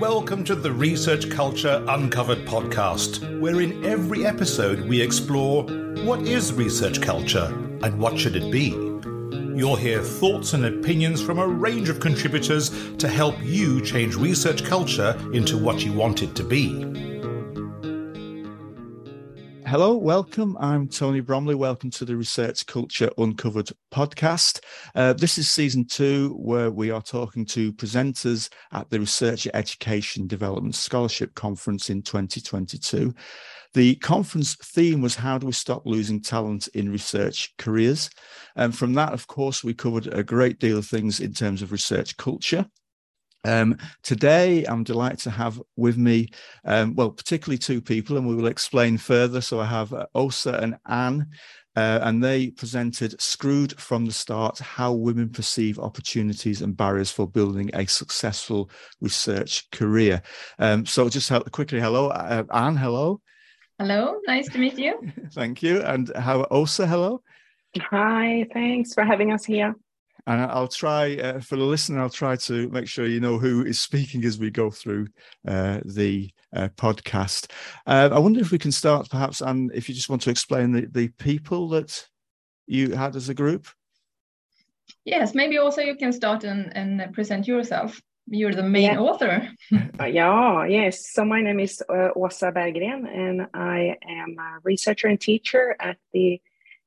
Welcome to the Research Culture Uncovered podcast, where in every episode we explore what is research culture and what should it be. You'll hear thoughts and opinions from a range of contributors to help you change research culture into what you want it to be. Hello, welcome. I'm Tony Bromley. Welcome to the Research Culture Uncovered podcast. Uh, this is season two, where we are talking to presenters at the Researcher Education Development Scholarship Conference in 2022. The conference theme was How Do We Stop Losing Talent in Research Careers? And from that, of course, we covered a great deal of things in terms of research culture. Um, today, I'm delighted to have with me, um, well, particularly two people, and we will explain further. So I have uh, Åsa and Ann, uh, and they presented Screwed from the Start How Women Perceive Opportunities and Barriers for Building a Successful Research Career. Um, so just quickly, hello, uh, Ann, hello. Hello, nice to meet you. Thank you. And how, Åsa, hello. Hi, thanks for having us here. And I'll try uh, for the listener. I'll try to make sure you know who is speaking as we go through uh, the uh, podcast. Uh, I wonder if we can start, perhaps, and if you just want to explain the, the people that you had as a group. Yes, maybe also you can start and, and present yourself. You're the main yeah. author. Uh, yeah, yes. So my name is uh, Åsa Berggren, and I am a researcher and teacher at the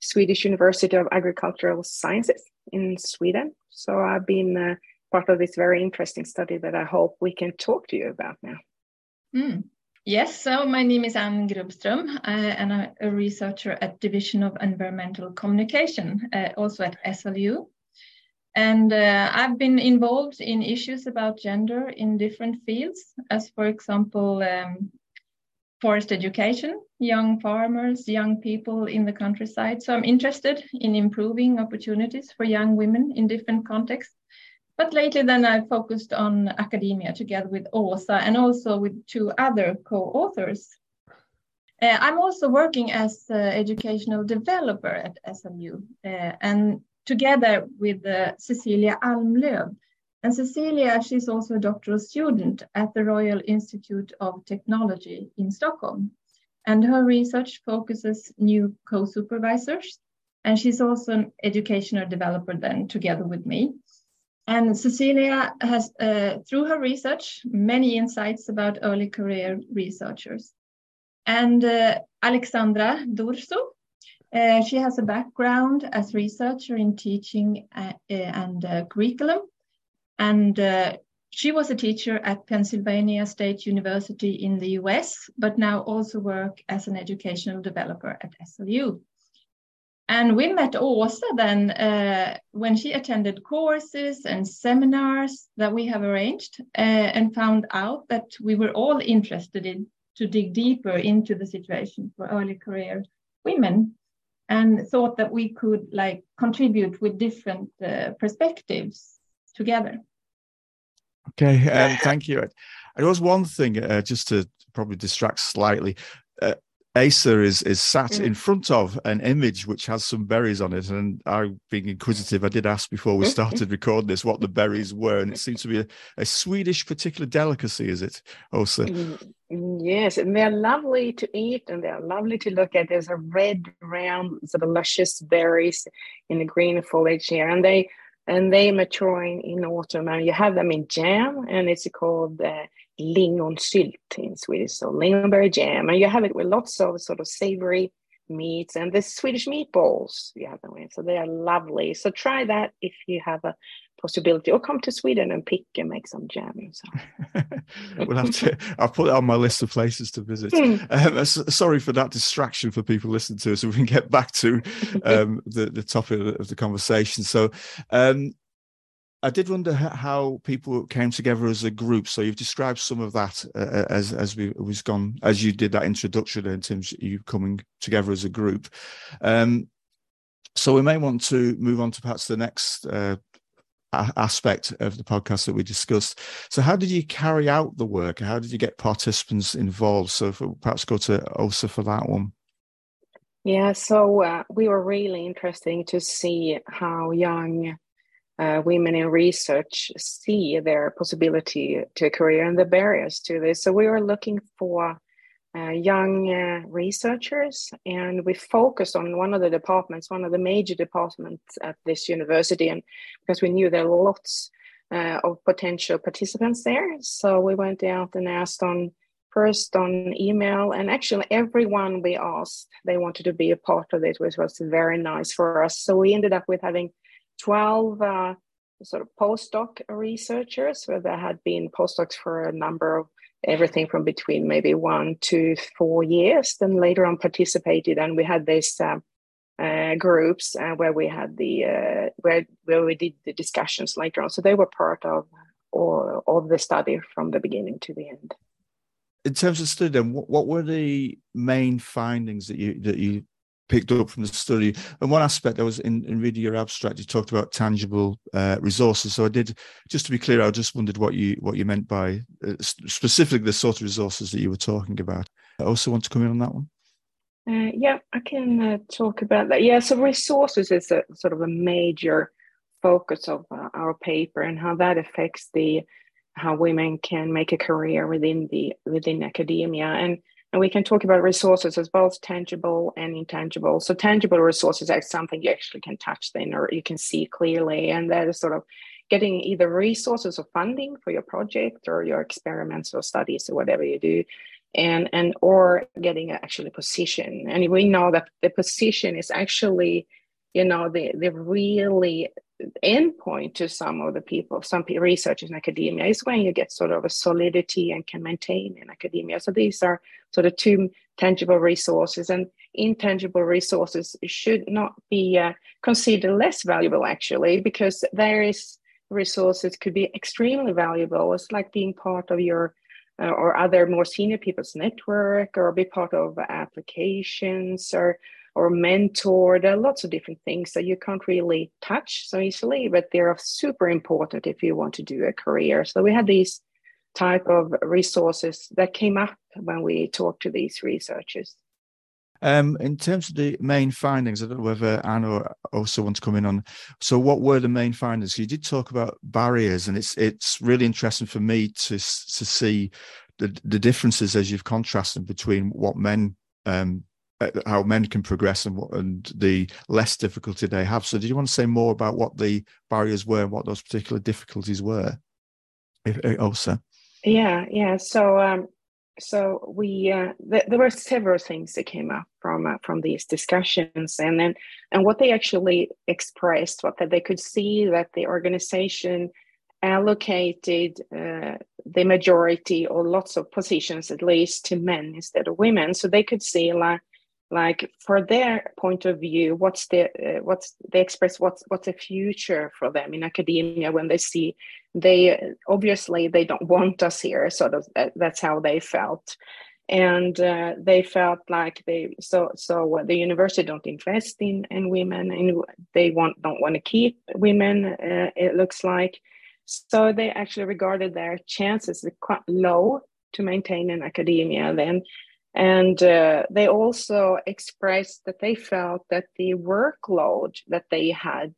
Swedish University of Agricultural Sciences in Sweden. So I've been uh, part of this very interesting study that I hope we can talk to you about now. Mm. Yes, so my name is Ann Grubbström, uh, and I'm a researcher at Division of Environmental Communication, uh, also at SLU. And uh, I've been involved in issues about gender in different fields, as for example, um, forest education, young farmers, young people in the countryside. So I'm interested in improving opportunities for young women in different contexts. But lately, then I focused on academia together with Åsa and also with two other co-authors. Uh, I'm also working as an educational developer at SLU uh, and together with uh, Cecilia Almlöv, and Cecilia, she's also a doctoral student at the Royal Institute of Technology in Stockholm. And her research focuses new co-supervisors. And she's also an educational developer then together with me. And Cecilia has, uh, through her research, many insights about early career researchers. And uh, Alexandra Dursu, uh, she has a background as researcher in teaching uh, and uh, curriculum and uh, she was a teacher at Pennsylvania State University in the US, but now also work as an educational developer at SLU. And we met Åsa then uh, when she attended courses and seminars that we have arranged uh, and found out that we were all interested in to dig deeper into the situation for early career women and thought that we could like contribute with different uh, perspectives together. Okay, um, thank you. There was one thing, uh, just to probably distract slightly. Uh, Åsa is is sat mm. in front of an image which has some berries on it, and I, being inquisitive, I did ask before we started recording this what the berries were, and it seems to be a, a Swedish particular delicacy. Is it, Åsa? Mm, yes, and they're lovely to eat, and they're lovely to look at. There's a red, round, sort of luscious berries in the green foliage here, and they and they mature in, in autumn. And you have them in jam and it's called uh, lingonsylt in Swedish. So lingonberry jam. And you have it with lots of sort of savory meats and the Swedish meatballs you have them with. So they are lovely. So try that if you have a possibility or come to Sweden and pick and make some jam we'll have to, I'll put it on my list of places to visit. Mm. Um, sorry for that distraction for people listening to us so we can get back to um, the, the topic of the conversation. So um, I did wonder how people came together as a group. So you've described some of that uh, as as we was gone as you did that introduction in terms of you coming together as a group. Um, so we may want to move on to perhaps the next uh, aspect of the podcast that we discussed. So, how did you carry out the work? How did you get participants involved? So, perhaps go to Åsa for that one. Yeah, so uh, we were really interesting to see how young uh, women in research see their possibility to a career and the barriers to this. So we were looking for uh, young uh, researchers, and we focused on one of the departments, one of the major departments at this university, and because we knew there were lots uh, of potential participants there, so we went out and asked on first on email, and actually everyone we asked they wanted to be a part of it, which was very nice for us. So we ended up with having 12 uh, sort of postdoc researchers where there had been postdocs for a number of everything from between maybe one to four years then later on participated and we had these uh, uh, groups uh, where we had the uh, where where we did the discussions later on. So they were part of all of the study from the beginning to the end. In terms of study what, what were the main findings that you that you picked up from the study. And one aspect I was in, in reading your abstract, you talked about tangible uh, resources. So I did, just to be clear, I just wondered what you what you meant by uh, specifically the sort of resources that you were talking about. I also want to come in on that one. Uh, yeah, I can uh, talk about that. Yeah, so resources is a sort of a major focus of uh, our paper and how that affects the how women can make a career within the within academia and and we can talk about resources as both tangible and intangible. So tangible resources are something you actually can touch then or you can see clearly. And that is sort of getting either resources or funding for your project or your experiments or studies or whatever you do. And and or getting actually a position. And we know that the position is actually, you know, the the really endpoint to some of the people, some researchers in academia is when you get sort of a solidity and can maintain in academia. So these are sort of two tangible resources, and intangible resources should not be uh, considered less valuable actually, because is resources could be extremely valuable. It's like being part of your uh, or other more senior people's network, or be part of applications or or mentor. There are lots of different things that you can't really touch so easily, but they're super important if you want to do a career. So we had these type of resources that came up when we talked to these researchers. Um, in terms of the main findings, I don't know whether Anna also want to come in on. So, what were the main findings? You did talk about barriers, and it's it's really interesting for me to to see the the differences as you've contrasted between what men um, how men can progress and what and the less difficulty they have. So, did you want to say more about what the barriers were and what those particular difficulties were? If, uh, also, yeah, yeah. So, um, so we uh, th- there were several things that came up from uh, from these discussions, and then and what they actually expressed, what that they could see that the organization allocated uh, the majority or lots of positions at least to men instead of women so they could see like like for their point of view what's the uh, what's they express what's what's the future for them in academia when they see they obviously they don't want us here of that, that's how they felt. And uh, they felt like they so so the university don't invest in in women and they want don't want to keep women uh, it looks like. So they actually regarded their chances quite low to maintain in academia then and uh, they also expressed that they felt that the workload that they had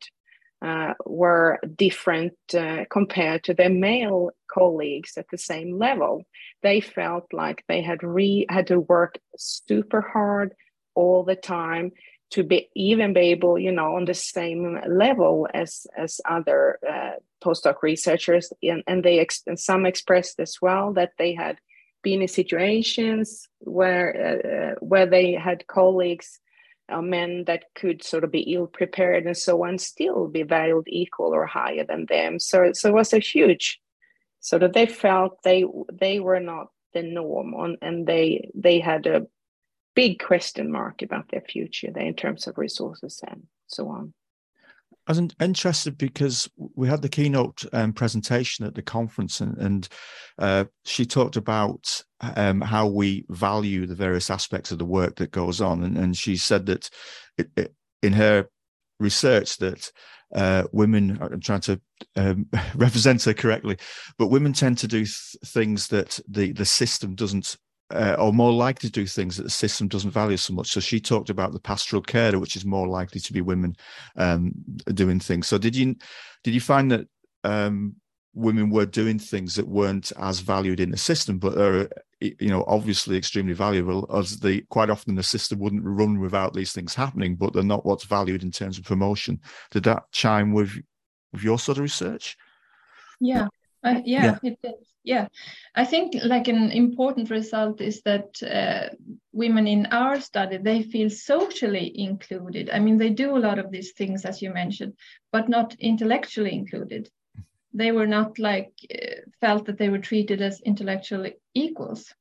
uh, were different uh, compared to their male colleagues at the same level. They felt like they had re had to work super hard all the time to be even be able, you know, on the same level as as other uh, postdoc researchers. And, and they ex- and some expressed as well that they had been in situations where uh, where they had colleagues uh, men that could sort of be ill prepared and so on still be valued equal or higher than them. So so it was a huge sort of they felt they they were not the norm on and they they had a big question mark about their future there in terms of resources and so on I was interested because we had the keynote um, presentation at the conference, and, and uh, she talked about um, how we value the various aspects of the work that goes on, and, and she said that it, it, in her research that uh, women, I'm trying to um, represent her correctly, but women tend to do th- things that the the system doesn't uh, or more likely to do things that the system doesn't value so much. So she talked about the pastoral carer, which is more likely to be women um, doing things. So did you did you find that um, women were doing things that weren't as valued in the system, but are you know obviously extremely valuable? As the quite often the system wouldn't run without these things happening, but they're not what's valued in terms of promotion. Did that chime with with your sort of research? Yeah, uh, yeah, yeah, it did. Yeah, I think like an important result is that uh, women in our study they feel socially included. I mean, they do a lot of these things as you mentioned, but not intellectually included. They were not like uh, felt that they were treated as intellectual equals.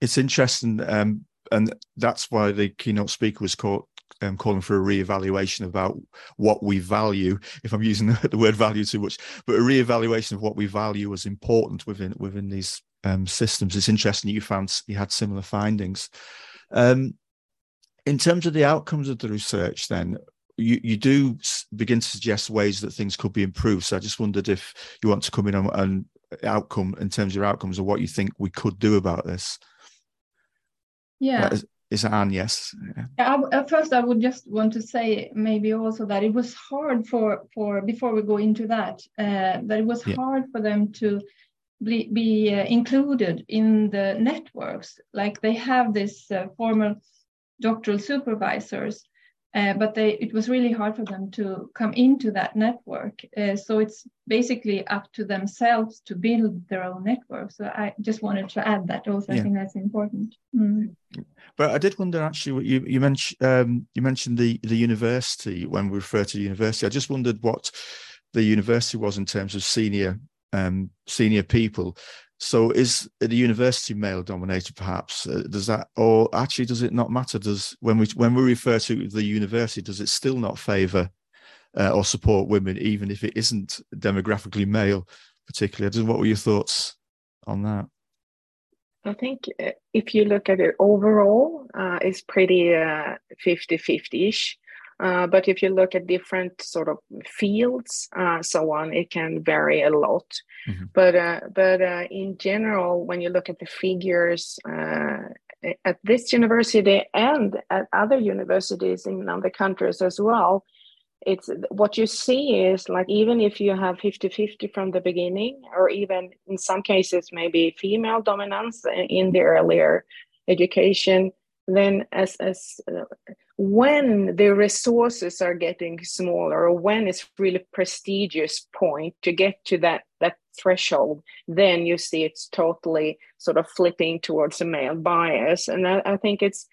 It's interesting, um, and that's why the keynote speaker was called um, calling for a re-evaluation about what we value. If I'm using the, the word value too much, but a re-evaluation of what we value as important within within these um, systems. It's interesting you found you had similar findings. Um, in terms of the outcomes of the research, then you, you do begin to suggest ways that things could be improved. So I just wondered if you want to come in on, on outcome in terms of your outcomes or what you think we could do about this. Yeah. Is Ann, yes. Yeah. At first, I would just want to say maybe also that it was hard for for before we go into that uh, that it was yeah. hard for them to be, be uh, included in the networks. Like they have this uh, formal doctoral supervisors, uh, but they it was really hard for them to come into that network. Uh, so it's basically up to themselves to build their own network. So I just wanted to add that also. Yeah. I think that's important. Mm. But I did wonder actually what you you mentioned um, you mentioned the the university when we refer to the university. I just wondered what the university was in terms of senior um, senior people so is the university male dominated perhaps? Uh, does that or actually does it not matter? Does when we when we refer to the university, does it still not favour uh, or support women, even if it isn't demographically male, particularly? What were your thoughts on that? I think uh, if you look at it overall, uh, it's pretty uh, 50 50 ish. Uh, but if you look at different sort of fields, uh, so on, it can vary a lot. Mm-hmm. But uh, but uh, in general, when you look at the figures uh, at this university and at other universities in other countries as well, it's what you see is like even if you have 50-50 from the beginning, or even in some cases maybe female dominance in the earlier education, then as as uh, when the resources are getting smaller or when it's really prestigious point to get to that that threshold then you see it's totally sort of flipping towards a male bias. And I, I think it's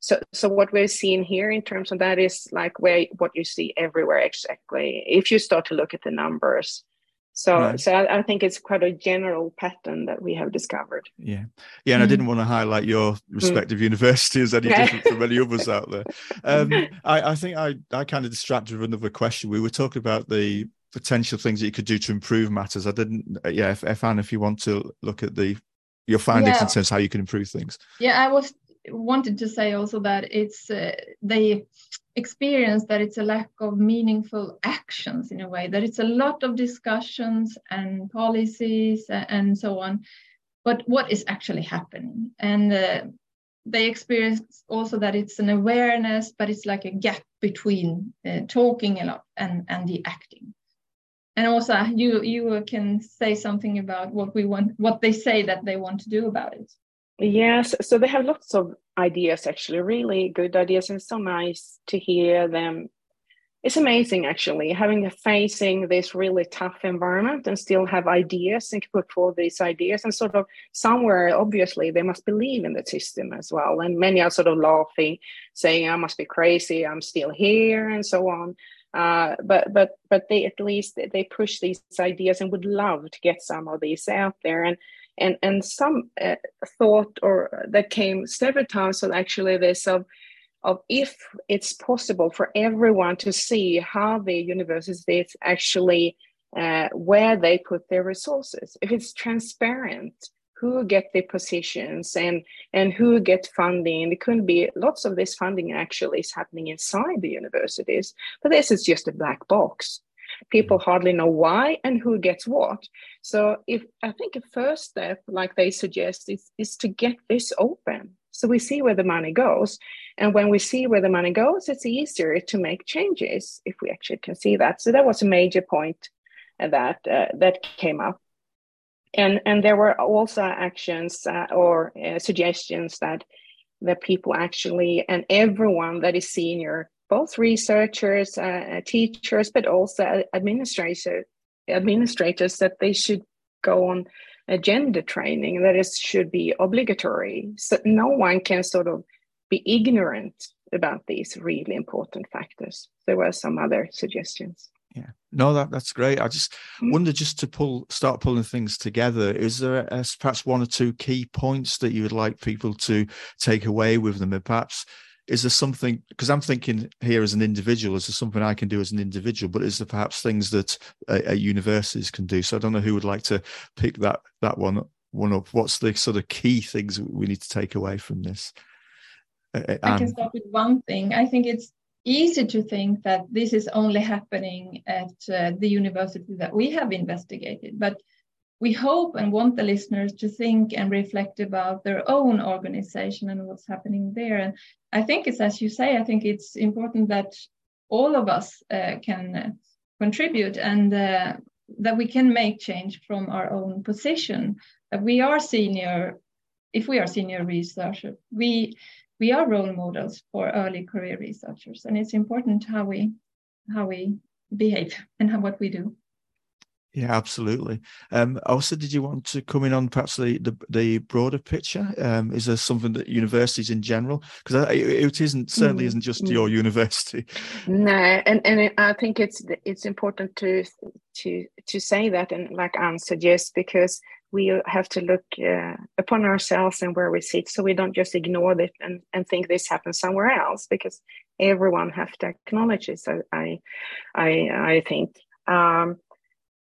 so so what we're seeing here in terms of that is like where what you see everywhere exactly. If you start to look at the numbers so, right. so I, I, think it's quite a general pattern that we have discovered. Yeah, yeah, and mm. I didn't want to highlight your mm. respective mm. university as any different from any others out there. Um, I, I, think I, I kind of distracted with another question. We were talking about the potential things that you could do to improve matters. I didn't. Yeah, if, if Ann, if you want to look at the your findings yeah. in terms of how you can improve things. Yeah, I was wanted to say also that it's uh, they experience that it's a lack of meaningful actions in a way that it's a lot of discussions and policies and so on. But what is actually happening? And uh, they experience also that it's an awareness but it's like a gap between uh, talking a lot and and the acting. And also you you can say something about what we want what they say that they want to do about it Yes, so they have lots of ideas, actually, really good ideas, and so nice to hear them. It's amazing, actually, having facing this really tough environment and still have ideas and put forward these ideas, and sort of somewhere, obviously, they must believe in the system as well. And many are sort of laughing, saying, "I must be crazy. I'm still here," and so on. Uh, but but but they at least they push these ideas and would love to get some of these out there and and and some uh, thought or that came several times on actually this of of if it's possible for everyone to see how the universities actually uh, where they put their resources. If it's transparent who get the positions and and who get funding. It could be lots of this funding actually is happening inside the universities but this is just a black box people hardly know why and who gets what. So if I think a first step, like they suggest, is, is to get this open. So we see where the money goes. And when we see where the money goes, it's easier to make changes if we actually can see that. So that was a major point that uh, that came up. And, and there were also actions uh, or uh, suggestions that that people actually and everyone that is senior both researchers, uh, teachers, but also administrators, administrators that they should go on agenda training that is should be obligatory. So no one can sort of be ignorant about these really important factors. There were some other suggestions. Yeah, no, that that's great. I just mm-hmm. wonder, just to pull, start pulling things together. Is there a, perhaps one or two key points that you would like people to take away with them, and perhaps is there something because i'm thinking here as an individual is there something i can do as an individual? But is there perhaps things that uh, universities can do? So i don't know who would like to pick that that one one up. What's the sort of key things we need to take away from this? Uh, i can start with one thing. I think it's easy to think that this is only happening at uh, the university that we have investigated but we hope and want the listeners to think and reflect about their own organization and what's happening there. And I think it's as you say, I think it's important that all of us uh, can uh, contribute and uh, that we can make change from our own position. That we are senior, if we are senior researchers, we we are role models for early career researchers, and it's important how we how we behave and how, what we do. Yeah, absolutely. Um, also, did you want to come in on perhaps the the, the broader picture? Um, is there something that universities in general, because it isn't certainly mm, isn't just mm. your university. No, and and I think it's it's important to to to say that, and like Ann suggests, because we have to look uh, upon ourselves and where we sit, so we don't just ignore it and and think this happens somewhere else, because everyone has to acknowledge it. So I I I think. Um,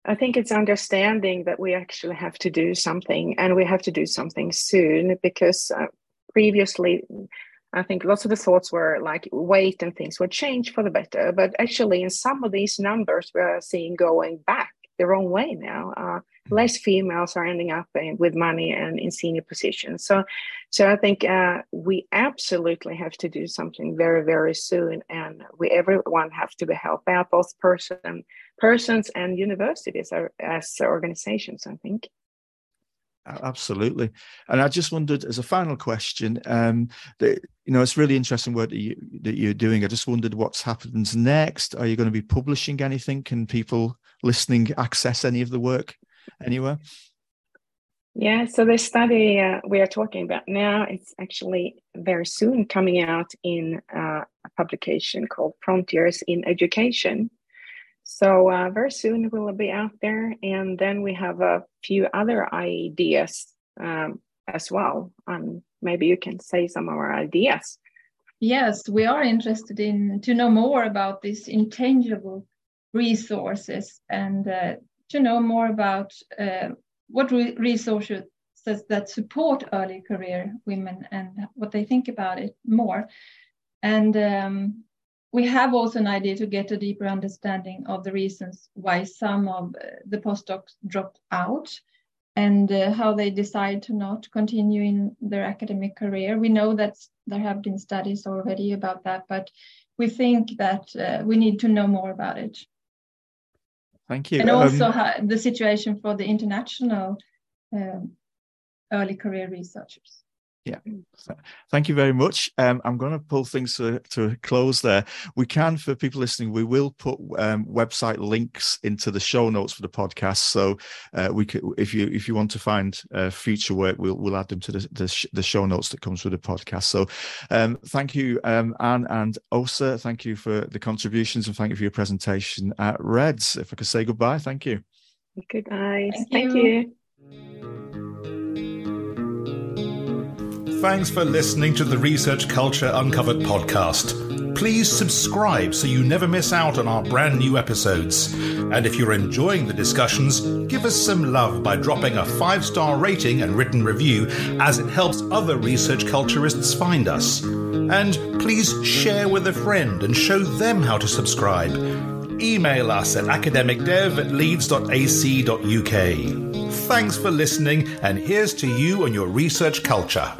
I think it's understanding that we actually have to do something and we have to do something soon because uh, previously I think lots of the thoughts were like wait and things would change for the better. But actually, in some of these numbers, we are seeing going back the wrong way now. Uh, less females are ending up with money and in senior positions. So, so I think uh, we absolutely have to do something very, very soon, and we everyone have to be helped out, both person persons and universities are, as organizations, I think. Absolutely, and I just wondered, as a final question, um, that you know, it's really interesting work that you that you're doing. I just wondered what's happens next. Are you going to be publishing anything? Can people listening access any of the work anywhere? Yeah, so the study uh, we are talking about now, it's actually very soon coming out in uh, a publication called Frontiers in Education. So uh, very soon it will be out there, and then we have a few other ideas um, as well. Um, maybe you can say some of our ideas. Yes, we are interested in to know more about these intangible resources and uh, to know more about uh, what re- resources that support early career women and what they think about it more. And um, we have also an idea to get a deeper understanding of the reasons why some of uh, the postdocs drop out and uh, how they decide to not continue in their academic career. We know that there have been studies already about that, but we think that uh, we need to know more about it. Thank you. And also um, the situation for the international um, early career researchers. Yeah, thank you very much. Um, I'm going to pull things to, to close there. We can, for people listening, we will put um, website links into the show notes for the podcast. So uh, we could, if you if you want to find uh, future work, we'll we'll add them to the, the, sh- the show notes that comes with the podcast. So um, thank you, um, Ann and Åsa. Thank you for the contributions and thank you for your presentation at REDS. If I could say goodbye, thank you. Goodbye. Thank, thank you. you. Thanks for listening to the Research Culture Uncovered podcast. Please subscribe so you never miss out on our brand new episodes. And if you're enjoying the discussions, give us some love by dropping a five star rating and written review, as it helps other research culturists find us. And please share with a friend and show them how to subscribe. email us at academicdev at leeds.ac.uk. Thanks for listening, and here's to you and your research culture.